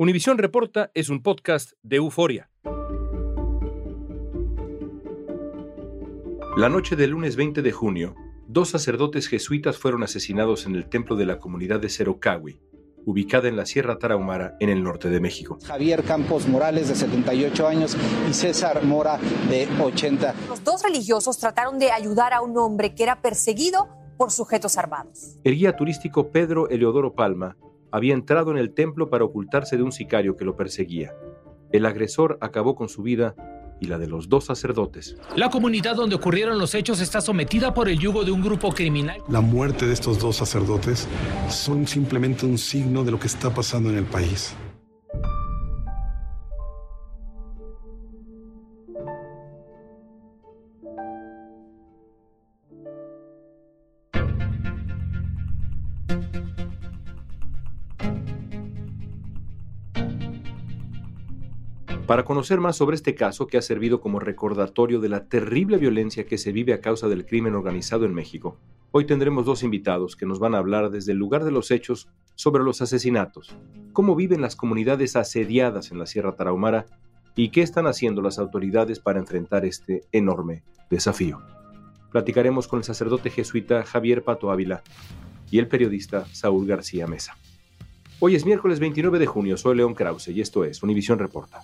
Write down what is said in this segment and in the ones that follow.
Univisión Reporta es un podcast de euforia. La noche del lunes 20 de junio, dos sacerdotes jesuitas fueron asesinados en el templo de la comunidad de Cerocawi, ubicada en la Sierra Tarahumara, en el norte de México. Javier Campos Morales, de 78 años, y César Mora, de 80. Los dos religiosos trataron de ayudar a un hombre que era perseguido por sujetos armados. El guía turístico Pedro Eleodoro Palma había entrado en el templo para ocultarse de un sicario que lo perseguía. El agresor acabó con su vida y la de los dos sacerdotes. La comunidad donde ocurrieron los hechos está sometida por el yugo de un grupo criminal. La muerte de estos dos sacerdotes son simplemente un signo de lo que está pasando en el país. Para conocer más sobre este caso que ha servido como recordatorio de la terrible violencia que se vive a causa del crimen organizado en México, hoy tendremos dos invitados que nos van a hablar desde el lugar de los hechos sobre los asesinatos, cómo viven las comunidades asediadas en la Sierra Tarahumara y qué están haciendo las autoridades para enfrentar este enorme desafío. Platicaremos con el sacerdote jesuita Javier Pato Ávila y el periodista Saúl García Mesa. Hoy es miércoles 29 de junio, soy León Krause y esto es Univisión Reporta.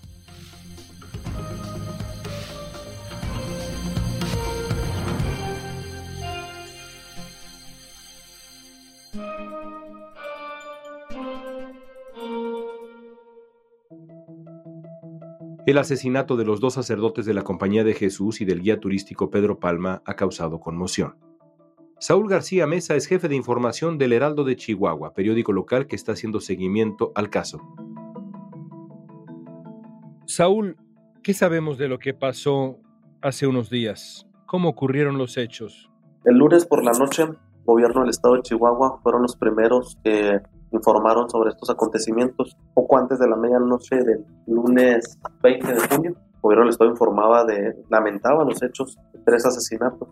El asesinato de los dos sacerdotes de la Compañía de Jesús y del guía turístico Pedro Palma ha causado conmoción. Saúl García Mesa es jefe de información del Heraldo de Chihuahua, periódico local que está haciendo seguimiento al caso. Saúl, ¿qué sabemos de lo que pasó hace unos días? ¿Cómo ocurrieron los hechos? El lunes por la noche, el gobierno del estado de Chihuahua fueron los primeros que informaron sobre estos acontecimientos. Poco antes de la medianoche del lunes 20 de junio, el gobierno del estado informaba de, lamentaba los hechos de tres asesinatos.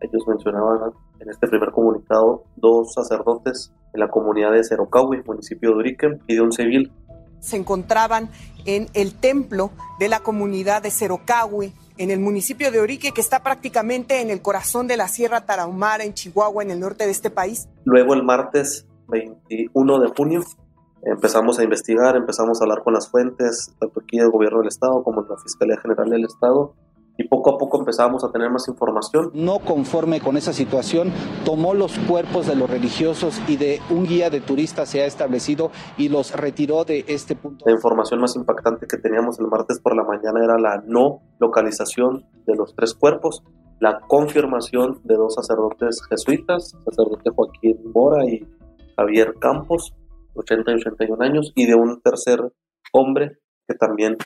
Ellos mencionaban en este primer comunicado dos sacerdotes en la comunidad de Cerocahui, municipio de Urique, y de un civil. Se encontraban en el templo de la comunidad de Cerocahui, en el municipio de Urique, que está prácticamente en el corazón de la Sierra Tarahumara, en Chihuahua, en el norte de este país. Luego el martes 21 de junio empezamos a investigar, empezamos a hablar con las fuentes, tanto aquí del gobierno del estado como de la Fiscalía General del Estado, y poco a poco empezamos a tener más información. No conforme con esa situación, tomó los cuerpos de los religiosos y de un guía de turistas se ha establecido y los retiró de este punto. La información más impactante que teníamos el martes por la mañana era la no localización de los tres cuerpos, la confirmación de dos sacerdotes jesuitas, sacerdote Joaquín Mora y Javier Campos, 80 y 81 años, y de un tercer hombre que también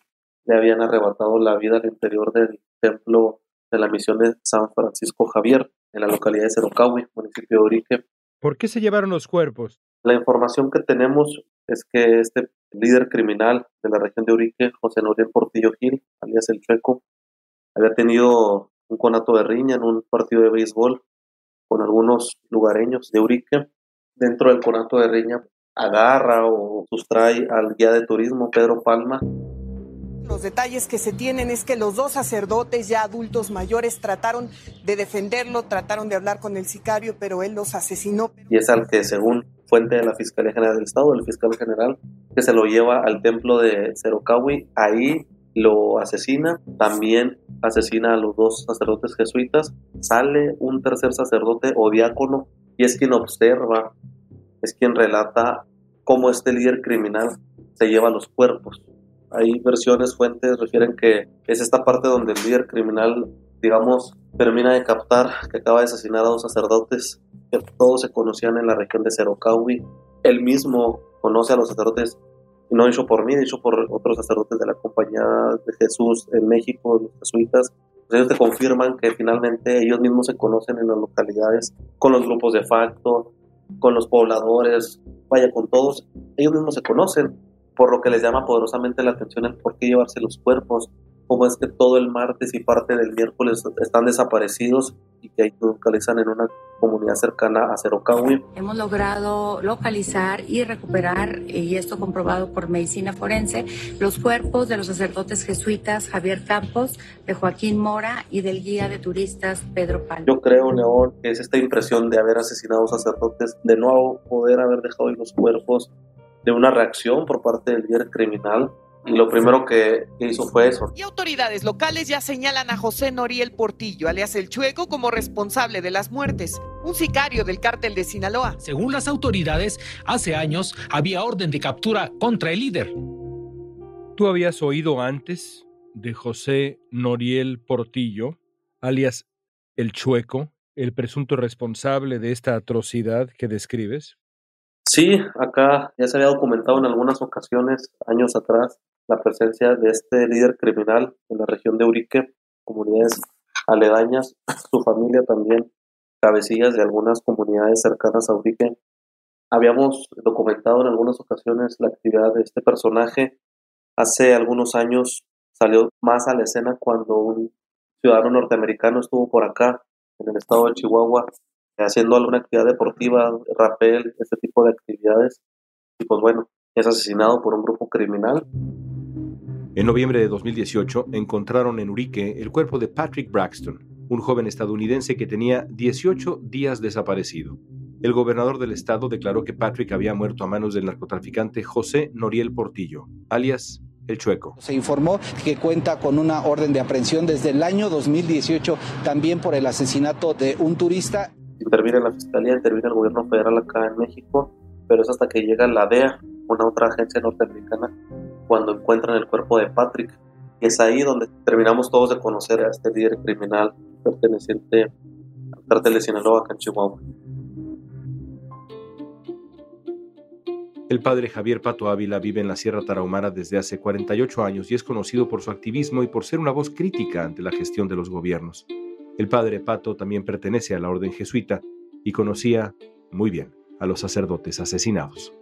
le habían arrebatado la vida al interior del templo de la misión de San Francisco Javier, en la localidad de Cerocahui, municipio de Orique. ¿Por qué se llevaron los cuerpos? La información que tenemos es que este líder criminal de la región de Urique, José Noriel Portillo Gil, alias El Chueco, había tenido un conato de riña en un partido de béisbol con algunos lugareños de Urique dentro del conato de Riña agarra o sustrae al guía de turismo Pedro Palma. Los detalles que se tienen es que los dos sacerdotes ya adultos mayores trataron de defenderlo, trataron de hablar con el sicario, pero él los asesinó. Y es al que, según fuente de la Fiscalía General del Estado, el fiscal general, que se lo lleva al templo de Cerocahui, ahí lo asesina, también asesina a los dos sacerdotes jesuitas, sale un tercer sacerdote o diácono y es quien observa, es quien relata cómo este líder criminal se lleva los cuerpos. Hay versiones, fuentes refieren que es esta parte donde el líder criminal, digamos, termina de captar que acaba de asesinar a dos sacerdotes que todos se conocían en la región de Cerocahui. Él mismo conoce a los sacerdotes, y no dicho por mí, dicho por otros sacerdotes de la Compañía de Jesús en México, los jesuitas, ellos te confirman que finalmente ellos mismos se conocen en las localidades, con los grupos de facto, con los pobladores, vaya, con todos, ellos mismos se conocen, por lo que les llama poderosamente la atención el por qué llevarse los cuerpos, cómo es que todo el martes y parte del miércoles están desaparecidos y que ahí localizan en una comunidad cercana a Cerocahui. Hemos logrado localizar y recuperar, y esto comprobado por medicina forense, los cuerpos de los sacerdotes jesuitas Javier Campos, de Joaquín Mora y del guía de turistas Pedro Palma. Yo creo, León, que es esta impresión de haber asesinado sacerdotes, de no poder haber dejado ahí los cuerpos, de una reacción por parte del líder criminal y lo primero que hizo fue eso. Y autoridades locales ya señalan a José Noriel Portillo, alias El Chueco, como responsable de las muertes, un sicario del cártel de Sinaloa. Según las autoridades, hace años había orden de captura contra el líder. ¿Tú habías oído antes de José Noriel Portillo, alias El Chueco, el presunto responsable de esta atrocidad que describes? Sí, acá ya se había documentado en algunas ocasiones, años atrás, la presencia de este líder criminal en la región de Urique, comunidades aledañas, su familia también, cabecillas de algunas comunidades cercanas a Urique. Habíamos documentado en algunas ocasiones la actividad de este personaje. Hace algunos años salió más a la escena cuando un ciudadano norteamericano estuvo por acá, en el estado de Chihuahua, haciendo alguna actividad deportiva, rapel, este tipo de actividades. Y pues bueno, es asesinado por un grupo criminal. En noviembre de 2018 encontraron en Urique el cuerpo de Patrick Braxton, un joven estadounidense que tenía 18 días desaparecido. El gobernador del estado declaró que Patrick había muerto a manos del narcotraficante José Noriel Portillo, alias El Chueco. Se informó que cuenta con una orden de aprehensión desde el año 2018 también por el asesinato de un turista. Interviene la fiscalía, interviene el gobierno federal acá en México, pero es hasta que llega la DEA, una otra agencia norteamericana, cuando encuentran el cuerpo de Patrick. Y es ahí donde terminamos todos de conocer a este líder criminal perteneciente al cártel de Sinaloa, acá en Chihuahua. El padre Javier Pato Ávila vive en la Sierra Tarahumara desde hace 48 años y es conocido por su activismo y por ser una voz crítica ante la gestión de los gobiernos. El padre Pato también pertenece a la orden jesuita y conocía muy bien a los sacerdotes asesinados.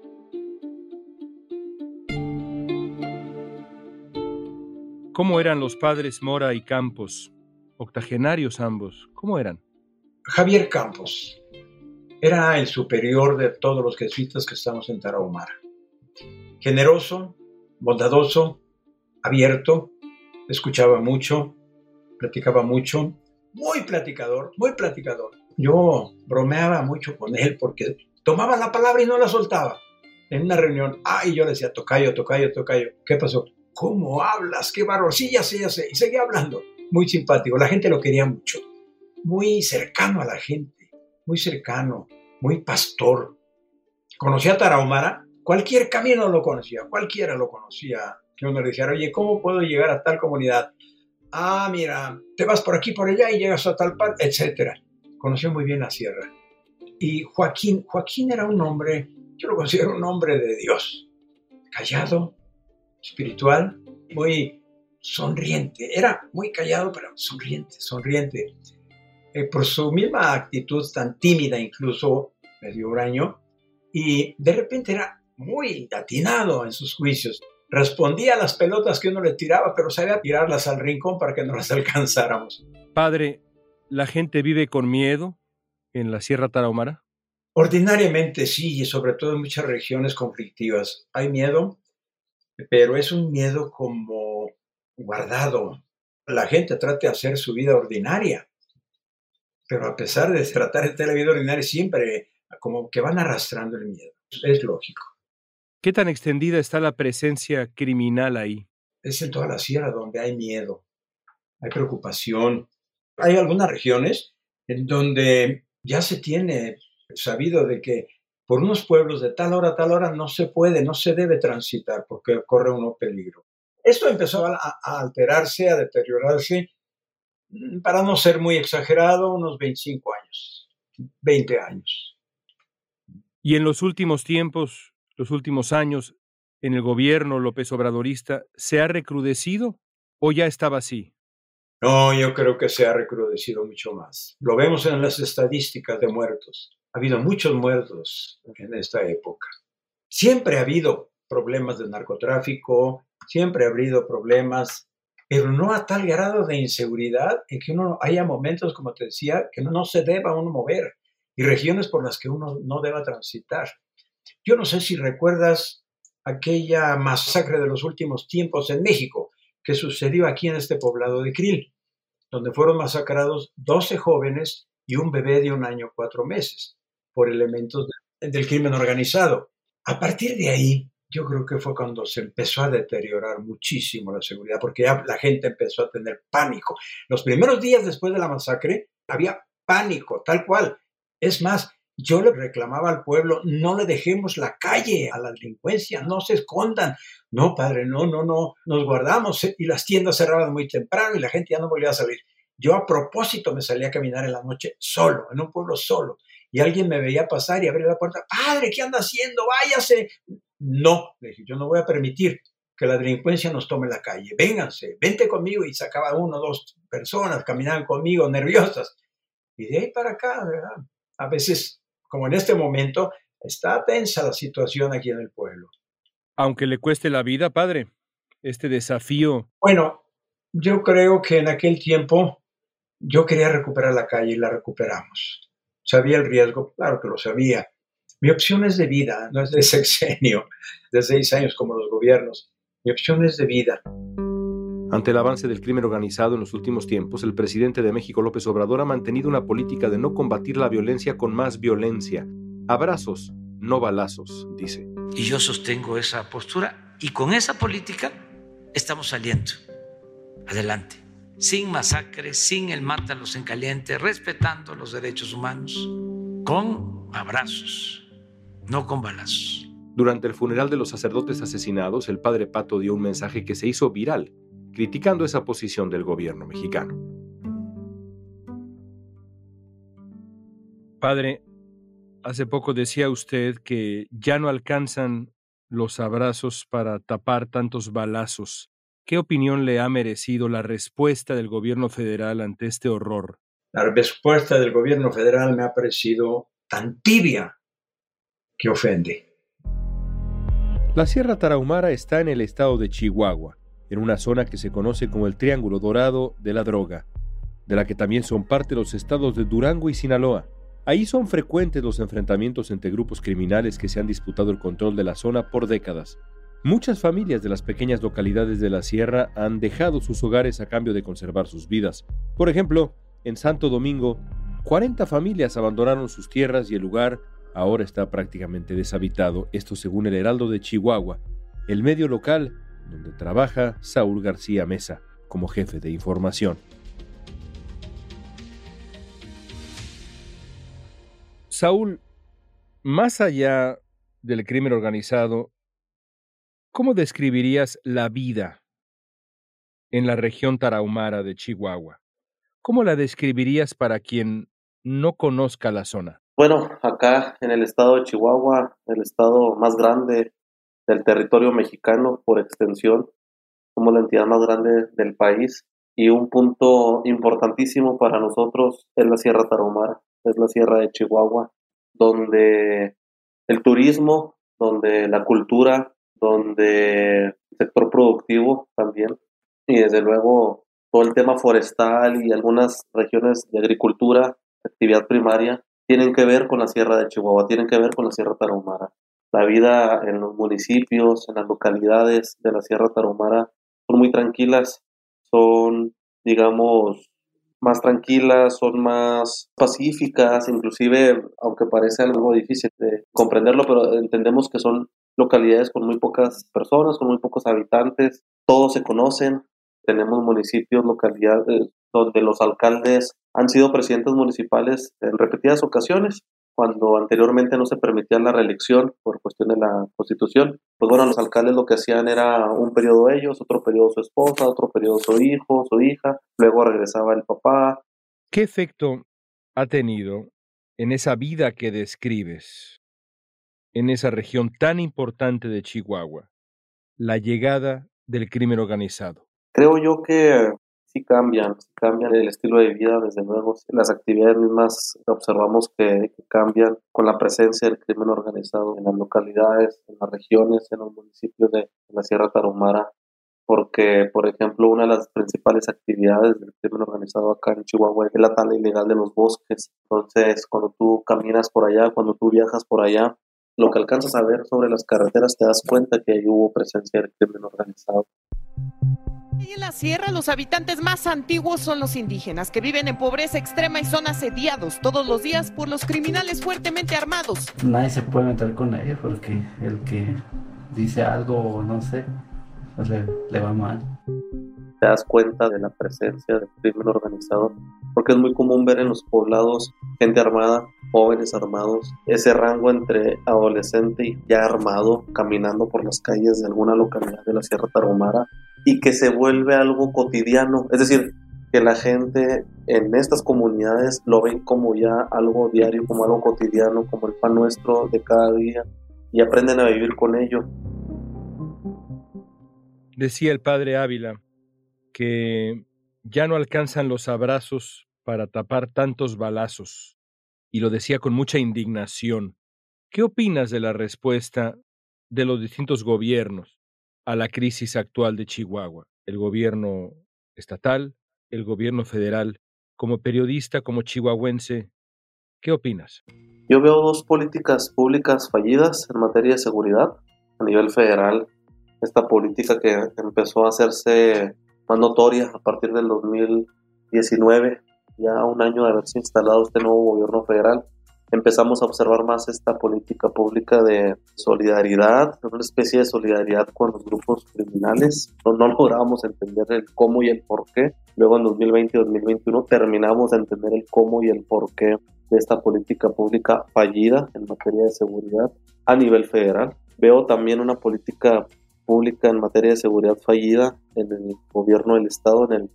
¿Cómo eran los padres Mora y Campos? Octogenarios ambos. ¿Cómo eran? Javier Campos era el superior de todos los jesuitas que estamos en Tarahumara. Generoso, bondadoso, abierto, escuchaba mucho, platicaba mucho, muy platicador, muy platicador. Yo bromeaba mucho con él porque tomaba la palabra y no la soltaba. En una reunión, ay, yo le decía, tocayo, tocayo, tocayo, ¿qué pasó? ¿Cómo hablas? ¡Qué barro! Sí, ya sé, ya sé. Y seguía hablando. Muy simpático. La gente lo quería mucho. Muy cercano a la gente. Muy cercano. Muy pastor. ¿Conocía a Tarahumara? Cualquier camino lo conocía. Cualquiera lo conocía. Que uno le dijera, oye, ¿cómo puedo llegar a tal comunidad? Ah, mira, te vas por aquí, por allá y llegas a tal parte, etc. Conoció muy bien la sierra. Y Joaquín, Joaquín era un hombre, yo lo considero un hombre de Dios. Callado, espiritual, muy sonriente. Era muy callado, pero sonriente, sonriente. Eh, por su misma actitud tan tímida, incluso medio huraño, y de repente era muy atinado en sus juicios. Respondía a las pelotas que uno le tiraba, pero sabía tirarlas al rincón para que no las alcanzáramos. Padre, ¿la gente vive con miedo en la Sierra Tarahumara? Ordinariamente sí, y sobre todo en muchas regiones conflictivas. Hay miedo, pero es un miedo como guardado. La gente trata de hacer su vida ordinaria, pero a pesar de tratar de hacer la vida ordinaria, siempre como que van arrastrando el miedo. Es lógico. ¿Qué tan extendida está la presencia criminal ahí? Es en toda la sierra donde hay miedo, hay preocupación. Hay algunas regiones en donde ya se tiene sabido de que por unos pueblos de tal hora a tal hora no se puede, no se debe transitar porque corre uno peligro. Esto empezó a, a alterarse, a deteriorarse, mm, para no ser muy exagerado, unos 25 años, 20 años. Y en los últimos tiempos, los últimos años, en el gobierno López Obradorista, ¿se ha recrudecido o ya estaba así? No, yo creo que se ha recrudecido mucho más. Lo vemos en las estadísticas de muertos. Ha habido muchos muertos en esta época. Siempre ha habido problemas de narcotráfico, siempre ha habido problemas pero no a tal grado de inseguridad en que uno haya momentos, como te decía, que no, se deba uno mover y regiones por las que uno no deba transitar. Yo no sé si recuerdas aquella masacre de los últimos tiempos en México que sucedió aquí en este poblado de Krill, donde fueron masacrados 12 jóvenes y un bebé de un año cuatro meses por elementos del crimen organizado. A partir de ahí, yo creo que fue cuando se empezó a deteriorar muchísimo la seguridad, porque ya la gente empezó a tener pánico. Los primeros días después de la masacre había pánico, tal cual. Es más, yo le reclamaba al pueblo, no le dejemos la calle a la delincuencia, no se escondan. No, padre, no, no, no, nos guardamos y las tiendas cerraban muy temprano y la gente ya no volvía a salir. Yo a propósito me salía a caminar en la noche solo, en un pueblo solo, y alguien me veía pasar y abrir la puerta, padre, ¿qué anda haciendo? Váyase. No, le dije, yo no voy a permitir que la delincuencia nos tome la calle. Vénganse, vente conmigo. Y sacaba uno o dos personas, caminaban conmigo nerviosas. Y de ahí para acá, ¿verdad? A veces, como en este momento, está tensa la situación aquí en el pueblo. Aunque le cueste la vida, padre, este desafío. Bueno, yo creo que en aquel tiempo yo quería recuperar la calle y la recuperamos. Sabía el riesgo, claro que lo sabía, mi opción es de vida, no es de sexenio, de seis años como los gobiernos. Mi opción es de vida. Ante el avance del crimen organizado en los últimos tiempos, el presidente de México, López Obrador, ha mantenido una política de no combatir la violencia con más violencia. Abrazos, no balazos, dice. Y yo sostengo esa postura y con esa política estamos saliendo adelante, sin masacres, sin el mátalos en caliente, respetando los derechos humanos, con abrazos no con balazos. Durante el funeral de los sacerdotes asesinados, el padre Pato dio un mensaje que se hizo viral, criticando esa posición del gobierno mexicano. Padre, hace poco decía usted que ya no alcanzan los abrazos para tapar tantos balazos. ¿Qué opinión le ha merecido la respuesta del gobierno federal ante este horror? La respuesta del gobierno federal me ha parecido tan tibia que ofende. La Sierra Tarahumara está en el estado de Chihuahua, en una zona que se conoce como el Triángulo Dorado de la Droga, de la que también son parte los estados de Durango y Sinaloa. Ahí son frecuentes los enfrentamientos entre grupos criminales que se han disputado el control de la zona por décadas. Muchas familias de las pequeñas localidades de la sierra han dejado sus hogares a cambio de conservar sus vidas. Por ejemplo, en Santo Domingo, 40 familias abandonaron sus tierras y el lugar ahora está prácticamente deshabitado, esto según el Heraldo de Chihuahua, el medio local donde trabaja Saúl García Mesa como jefe de información. Saúl, más allá del crimen organizado, ¿cómo describirías la vida en la región tarahumara de Chihuahua? ¿Cómo la describirías para quien no conozca la zona? Bueno, acá en el estado de Chihuahua, el estado más grande del territorio mexicano por extensión, somos la entidad más grande del país y un punto importantísimo para nosotros es la Sierra Tarahumara, es la Sierra de Chihuahua, donde el turismo, donde la cultura, donde sector productivo también y desde luego todo el tema forestal y algunas regiones de agricultura, actividad primaria, tienen que ver con la Sierra de Chihuahua, tienen que ver con la Sierra Tarahumara. La vida en los municipios, en las localidades de la Sierra Tarahumara son muy tranquilas, son, digamos, más tranquilas, son más pacíficas, inclusive, aunque parece algo difícil de comprenderlo, pero entendemos que son localidades con muy pocas personas, con muy pocos habitantes, todos se conocen, tenemos municipios, localidades donde los alcaldes han sido presidentes municipales en repetidas ocasiones, cuando anteriormente no se permitía la reelección por cuestión de la constitución. Pues bueno, los alcaldes lo que hacían era un periodo ellos, otro periodo su esposa, otro periodo su hijo, su hija, luego regresaba el papá. ¿Qué efecto ha tenido en esa vida que describes, en esa región tan importante de Chihuahua, la llegada del crimen organizado? Creo yo que sí cambian, cambian el estilo de vida, desde luego. Las actividades mismas observamos que, cambian con la presencia del crimen organizado en las localidades, en las regiones, en los municipios de, la Sierra Tarahumara. porque, por ejemplo, una de las principales actividades del crimen organizado acá en Chihuahua es la tala ilegal de los bosques. Entonces, cuando tú caminas por allá, cuando tú viajas por allá, lo que alcanzas a ver sobre las carreteras te das cuenta que ahí hubo presencia del crimen organizado. Y en la sierra los habitantes más antiguos son los indígenas, que viven en pobreza extrema y son asediados todos los días por los criminales fuertemente armados. Nadie se puede meter con ellos porque el que dice algo, no sé, pues le, le va mal. Te das cuenta de la presencia del crimen organizado, porque es muy común ver en los poblados gente armada, jóvenes armados, ese rango entre adolescente y ya armado, caminando por las calles de alguna localidad de la Sierra Tarahumara, y que se vuelve algo cotidiano, es decir, que la gente en estas comunidades lo ven como ya algo diario, como algo cotidiano, como el pan nuestro de cada día, y aprenden a vivir con ello. Decía el padre Ávila que ya no alcanzan los abrazos para tapar tantos balazos, y lo decía con mucha indignación. ¿Qué opinas de la respuesta de los distintos gobiernos a la crisis actual de Chihuahua? El gobierno estatal, el gobierno federal. Como periodista, como chihuahuense, ¿qué opinas? Yo veo dos políticas públicas fallidas en materia de seguridad a nivel federal. Esta política que empezó a hacerse más notoria a partir del 2019, ya un año de haberse instalado este nuevo gobierno federal, empezamos a observar más esta política pública de solidaridad, una especie de solidaridad con los grupos criminales. No, no lográbamos entender el cómo y el por qué. Luego en 2020 y 2021 terminamos de entender el cómo y el por qué de esta política pública fallida en materia de seguridad a nivel federal. Veo también una política pública en materia de seguridad fallida en el gobierno del Estado en el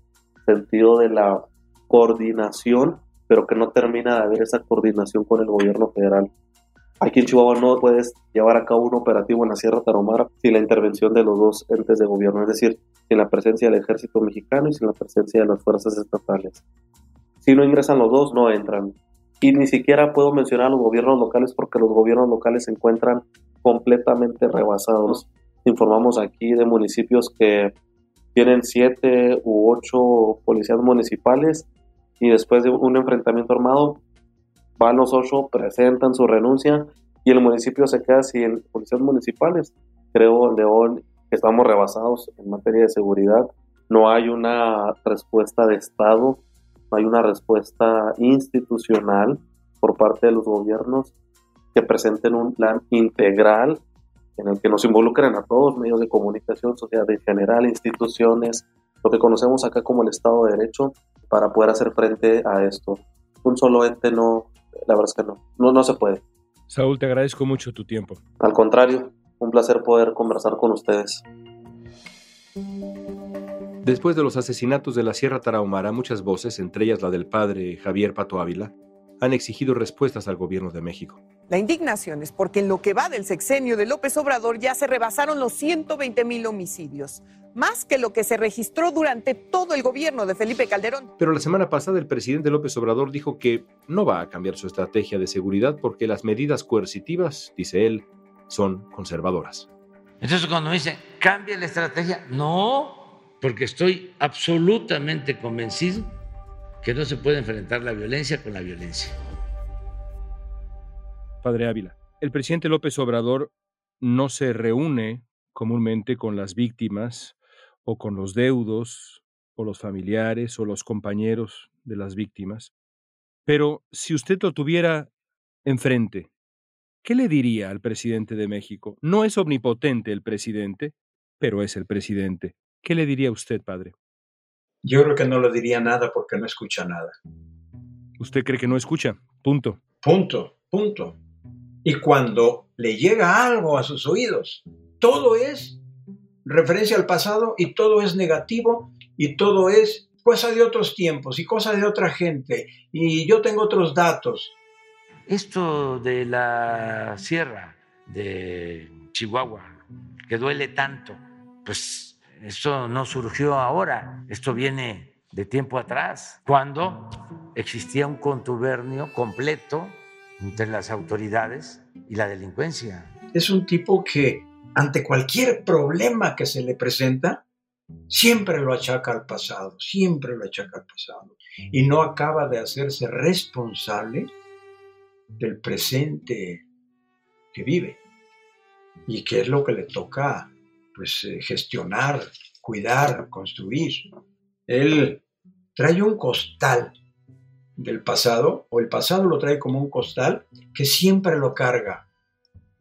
sentido de la coordinación, pero que no termina de haber esa coordinación con el gobierno federal. Aquí en Chihuahua no puedes llevar a cabo un operativo en la Sierra Tarahumara sin la intervención de los dos entes de gobierno, es decir, sin la presencia del ejército mexicano y sin la presencia de las fuerzas estatales. Si no ingresan los dos, no entran. Y ni siquiera puedo mencionar a los gobiernos locales porque los gobiernos locales se encuentran completamente rebasados. Informamos aquí de municipios que tienen siete u ocho policías municipales y después de un enfrentamiento armado van los ocho, presentan su renuncia y el municipio se queda sin policías municipales. Creo, León, que estamos rebasados en materia de seguridad. No hay una respuesta de Estado, no hay una respuesta institucional por parte de los gobiernos que presenten un plan integral en el que nos involucren a todos, medios de comunicación, sociedad en general, instituciones, lo que conocemos acá como el Estado de Derecho, para poder hacer frente a esto. Un solo ente no, la verdad es que no, no, no se puede. Saúl, te agradezco mucho tu tiempo. Al contrario, un placer poder conversar con ustedes. Después de los asesinatos de la Sierra Tarahumara, muchas voces, entre ellas la del padre Javier Pato Ávila, han exigido respuestas al gobierno de México. La indignación es porque en lo que va del sexenio de López Obrador ya se rebasaron los 120 mil homicidios, más que lo que se registró durante todo el gobierno de Felipe Calderón. Pero la semana pasada el presidente López Obrador dijo que no va a cambiar su estrategia de seguridad porque las medidas coercitivas, dice él, son conservadoras. Entonces cuando me dicen, cambia la estrategia, no, porque estoy absolutamente convencido que no se puede enfrentar la violencia con la violencia. Padre Ávila, el presidente López Obrador no se reúne comúnmente con las víctimas o con los deudos o los familiares o los compañeros de las víctimas. Pero si usted lo tuviera enfrente, ¿qué le diría al presidente de México? No es omnipotente el presidente, pero es el presidente. ¿Qué le diría usted, padre? Yo creo que no le diría nada porque no escucha nada. ¿Usted cree que no escucha? Punto. Punto, punto. Y cuando le llega algo a sus oídos, todo es referencia al pasado y todo es negativo y todo es cosa de otros tiempos y cosa de otra gente y yo tengo otros datos. Esto de la sierra de Chihuahua, que duele tanto, pues esto no surgió ahora, esto viene de tiempo atrás, cuando existía un contubernio completo entre las autoridades y la delincuencia. Es un tipo que ante cualquier problema que se le presenta, Siempre lo achaca al pasado, siempre lo achaca al pasado. Y no acaba de hacerse responsable del presente que vive. Y que es lo que le toca pues, eh, gestionar, cuidar, construir. Él trae un costal del pasado, o el pasado lo trae como un costal que siempre lo carga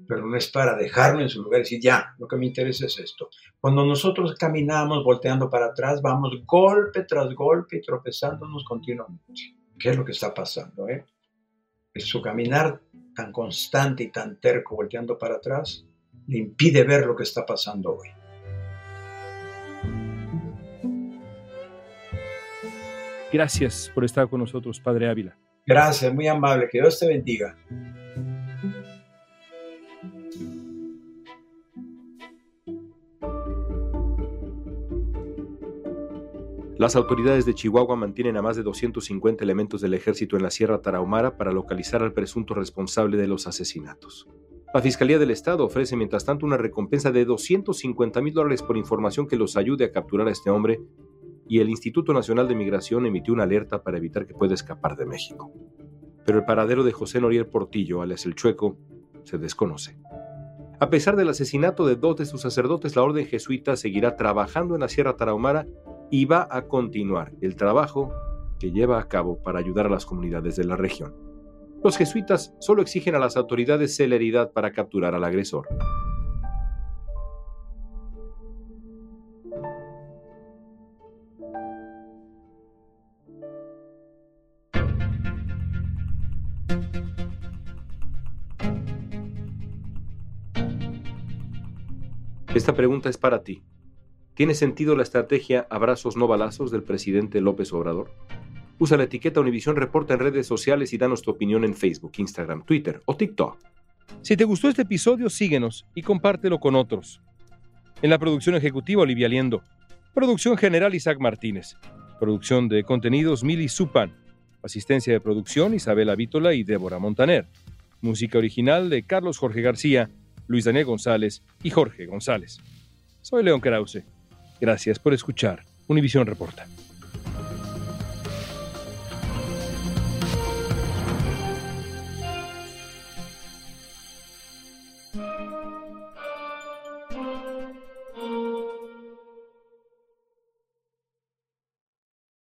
pero no es para dejarlo en su lugar y decir, ya, lo que me interesa es esto. Cuando nosotros caminamos volteando para atrás, vamos golpe tras golpe y tropezándonos continuamente. ¿Qué es lo que está pasando? Eh? Es su caminar tan constante y tan terco volteando para atrás le impide ver lo que está pasando hoy. Gracias por estar con nosotros, Padre Ávila. Gracias, muy amable. Que Dios te bendiga. Las autoridades de Chihuahua mantienen a más de 250 elementos del ejército en la Sierra Tarahumara para localizar al presunto responsable de los asesinatos. La Fiscalía del Estado ofrece mientras tanto una recompensa de 250 mil dólares por información que los ayude a capturar a este hombre y el Instituto Nacional de Migración emitió una alerta para evitar que pueda escapar de México. Pero el paradero de José Noriel Portillo, alias el Chueco, se desconoce. A pesar del asesinato de dos de sus sacerdotes, la orden jesuita seguirá trabajando en la Sierra Tarahumara y va a continuar el trabajo que lleva a cabo para ayudar a las comunidades de la región. Los jesuitas solo exigen a las autoridades celeridad para capturar al agresor. Esta pregunta es para ti. ¿Tiene sentido la estrategia abrazos no balazos del presidente López Obrador? Usa la etiqueta Univisión Reporta en redes sociales y danos tu opinión en Facebook, Instagram, Twitter o TikTok. Si te gustó este episodio, síguenos y compártelo con otros. En la producción ejecutiva, Olivia Liendo. Producción general, Isaac Martínez. Producción de contenidos, Mili Supan. Asistencia de producción, Isabela Vítola y Débora Montaner. Música original de Carlos Jorge García, Luis Daniel González y Jorge González. Soy León Krause. Gracias por escuchar Univisión Reporta.